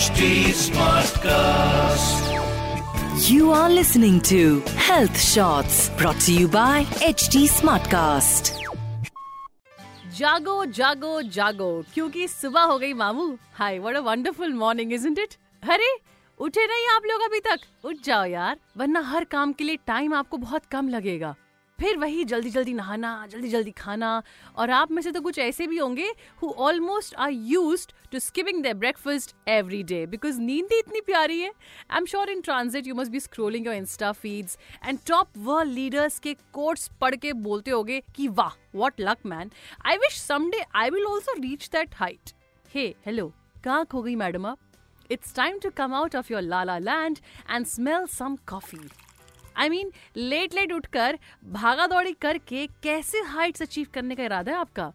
HD Smartcast. You are listening to Health Shots brought to you by HD Smartcast. जागो जागो जागो क्योंकि सुबह हो गई मामू hi what a wonderful morning isn't it अरे उठे नहीं आप लोग अभी तक उठ जाओ यार वरना हर काम के लिए टाइम आपको बहुत कम लगेगा फिर वही जल्दी जल्दी नहाना जल्दी जल्दी खाना और आप में से तो कुछ ऐसे भी होंगे who almost are used to skipping their breakfast every day because नींद ही इतनी प्यारी है। I am sure in transit you must be scrolling your insta feeds and top world leaders के कोट्स पढ़ के बोलते होगे कि वाह what luck man I wish someday I will also reach that height hey hello कहाँ खो गई मैडम आप? It's time to come out of your lala land and smell some coffee. I mean late late उठकर भागा दौड़ी करके कैसे Heights achieve करने का इरादा है आपका?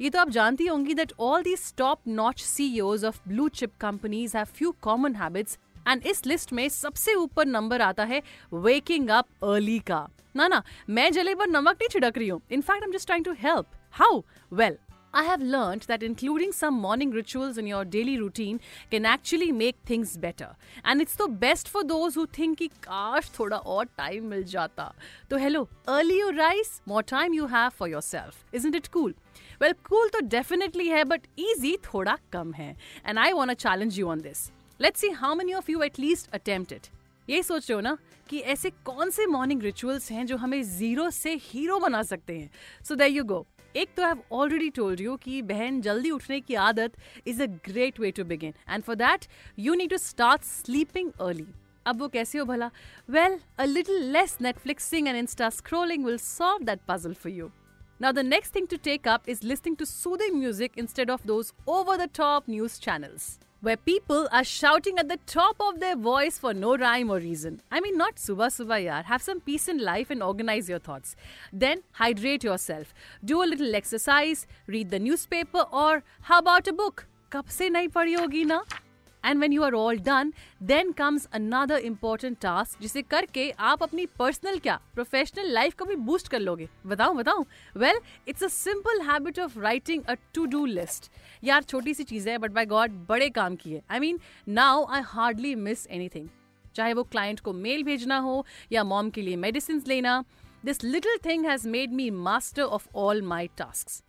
ये तो आप जानती होंगी that all the top notch CEOs of blue chip companies have few common habits and इस लिस्ट में सबसे ऊपर नंबर आता है वेकिंग अप अर्ली का। ना ना, मैं जले पर नमक नहीं छिड़क रही हूँ। In fact I am just trying to help how well I have learned that including some morning rituals in your daily routine can actually make things better. And it's the best for those who think कि काश थोड़ा और time मिल जाता. तो hello, early you rise, more time you have for yourself. Isn't it cool? Well, cool तो definitely है, but easy थोड़ा कम है. And I want to challenge you on this. Let's see how many of you at least attempt it. ये सोच रहे हो ना कि ऐसे कौन से मॉर्निंग रिचुअल्स हैं जो हमें ज़ीरो से हीरो बना सकते हैं? सो दैट यू गो एक तो हैव ऑलरेडी टोल्ड यू कि बहन जल्दी उठने की आदत is a great way to begin and for that you need to start sleeping early अब वो कैसे हो भला? Well a little less Netflixing and insta scrolling will solve that puzzle for you Now, the next thing to take up is listening to soothing music instead of those over the top news channels. where people are shouting at the top of their voice for no rhyme or reason. I mean, not subah subah yaar. Have some peace in life and organize your thoughts. Then hydrate yourself. Do a little exercise, read the newspaper, or how about a book? कब से नहीं पढ़ी होगी ना and when you are all done then comes another important task जिसे करके आप अपनी पर्सनल क्या प्रोफेशनल लाइफ को भी बूस्ट कर लोगे। बताऊँ बताऊँ? Well it's a simple habit of writing a to do list यार, छोटी सी चीज़ है बट बाय गॉड बड़े काम की है। I mean now I hardly miss anything चाहे वो क्लाइंट को मेल भेजना हो, या मॉम के लिए मेडिसिन लेना this little thing has made me master of all my task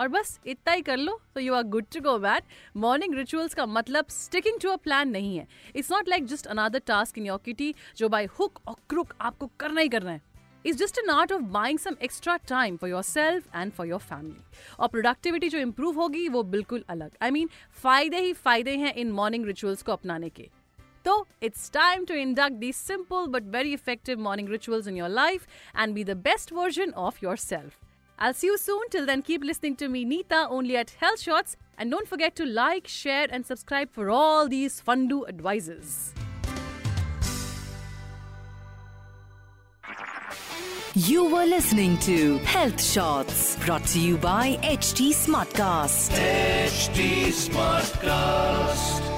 और बस इतना ही कर लो तो you are good to go but morning rituals का मतलब स्टिकिंग टू अ प्लान नहीं है. It's not like just another task in your kitty जो बाय हुक और क्रुक आपको करना ही करना है. Is just an art of buying some extra time for yourself and for your family और प्रोडक्टिविटी जो इम्प्रूव होगी वो बिल्कुल अलग. आई I मीन mean, फ़ायदे ही फ़ायदे हैं इन मॉर्निंग रिचुअल्स को अपनाने के. तो it's time to induct the simple but very effective morning rituals in your life and be the best version of yourself I'll see you soon. Till then, keep listening to me, Neeta, only at Health Shots. And don't forget to like, share, and subscribe for all these fundu advices. You were listening to Health Shots brought to you by HT Smartcast. HD Smartcast.